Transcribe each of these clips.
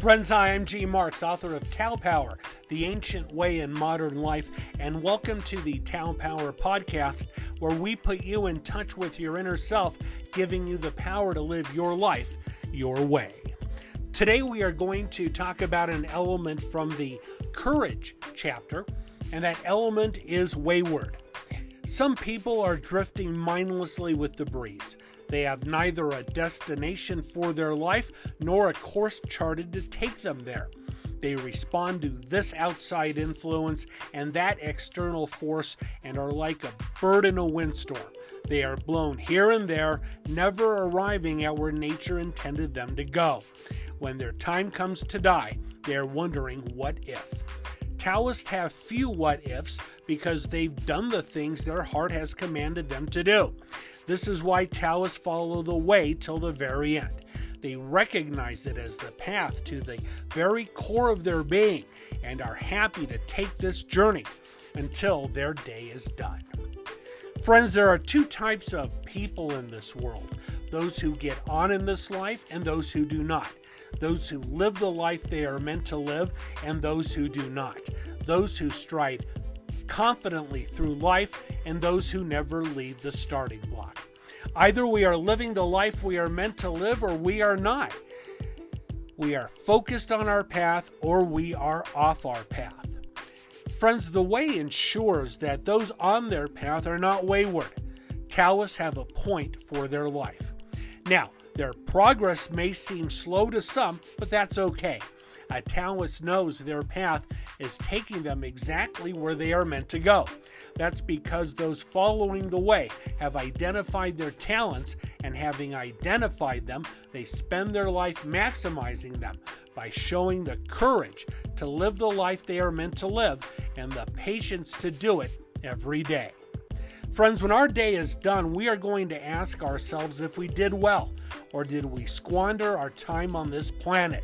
Friends, I'm G. Marxx, author of Tao Power, The Ancient Way in Modern Life, and welcome to the Tao Power podcast, where we put you in touch with your inner self, giving you the power to live your life your way. Today, we are going to talk about an element from the Courage chapter, and that element is wayward. Some people are drifting mindlessly with the breeze. They have neither a destination for their life nor a course charted to take them there. They respond to this outside influence and that external force and are like a bird in a windstorm. They are blown here and there, never arriving at where nature intended them to go. When their time comes to die, they are wondering what if. Taoists have few what ifs because they've done the things their heart has commanded them to do. This is why Taoists follow the way till the very end. They recognize it as the path to the very core of their being and are happy to take this journey until their day is done. Friends, there are two types of people in this world those who get on in this life and those who do not. Those who live the life they are meant to live and those who do not. Those who stride confidently through life and those who never leave the starting block. Either we are living the life we are meant to live or we are not. We are focused on our path or we are off our path. Friends, the way ensures that those on their path are not wayward. Taoists have a point for their life. Now, their progress may seem slow to some, but that's okay. A Taoist knows their path is taking them exactly where they are meant to go. That's because those following the way have identified their talents, and having identified them, they spend their life maximizing them by showing the courage to live the life they are meant to live and the patience to do it every day. Friends, when our day is done, we are going to ask ourselves if we did well, or did we squander our time on this planet?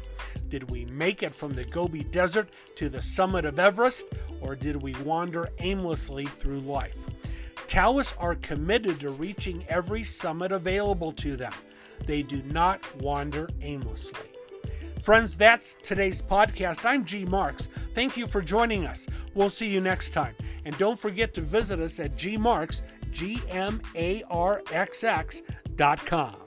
Did we make it from the Gobi Desert to the summit of Everest, or did we wander aimlessly through life? Taoists are committed to reaching every summit available to them. They do not wander aimlessly. Friends, that's today's podcast. I'm G. Marxx. Thank you for joining us. We'll see you next time. And don't forget to visit us at gmarxx, G M A R X X dot com.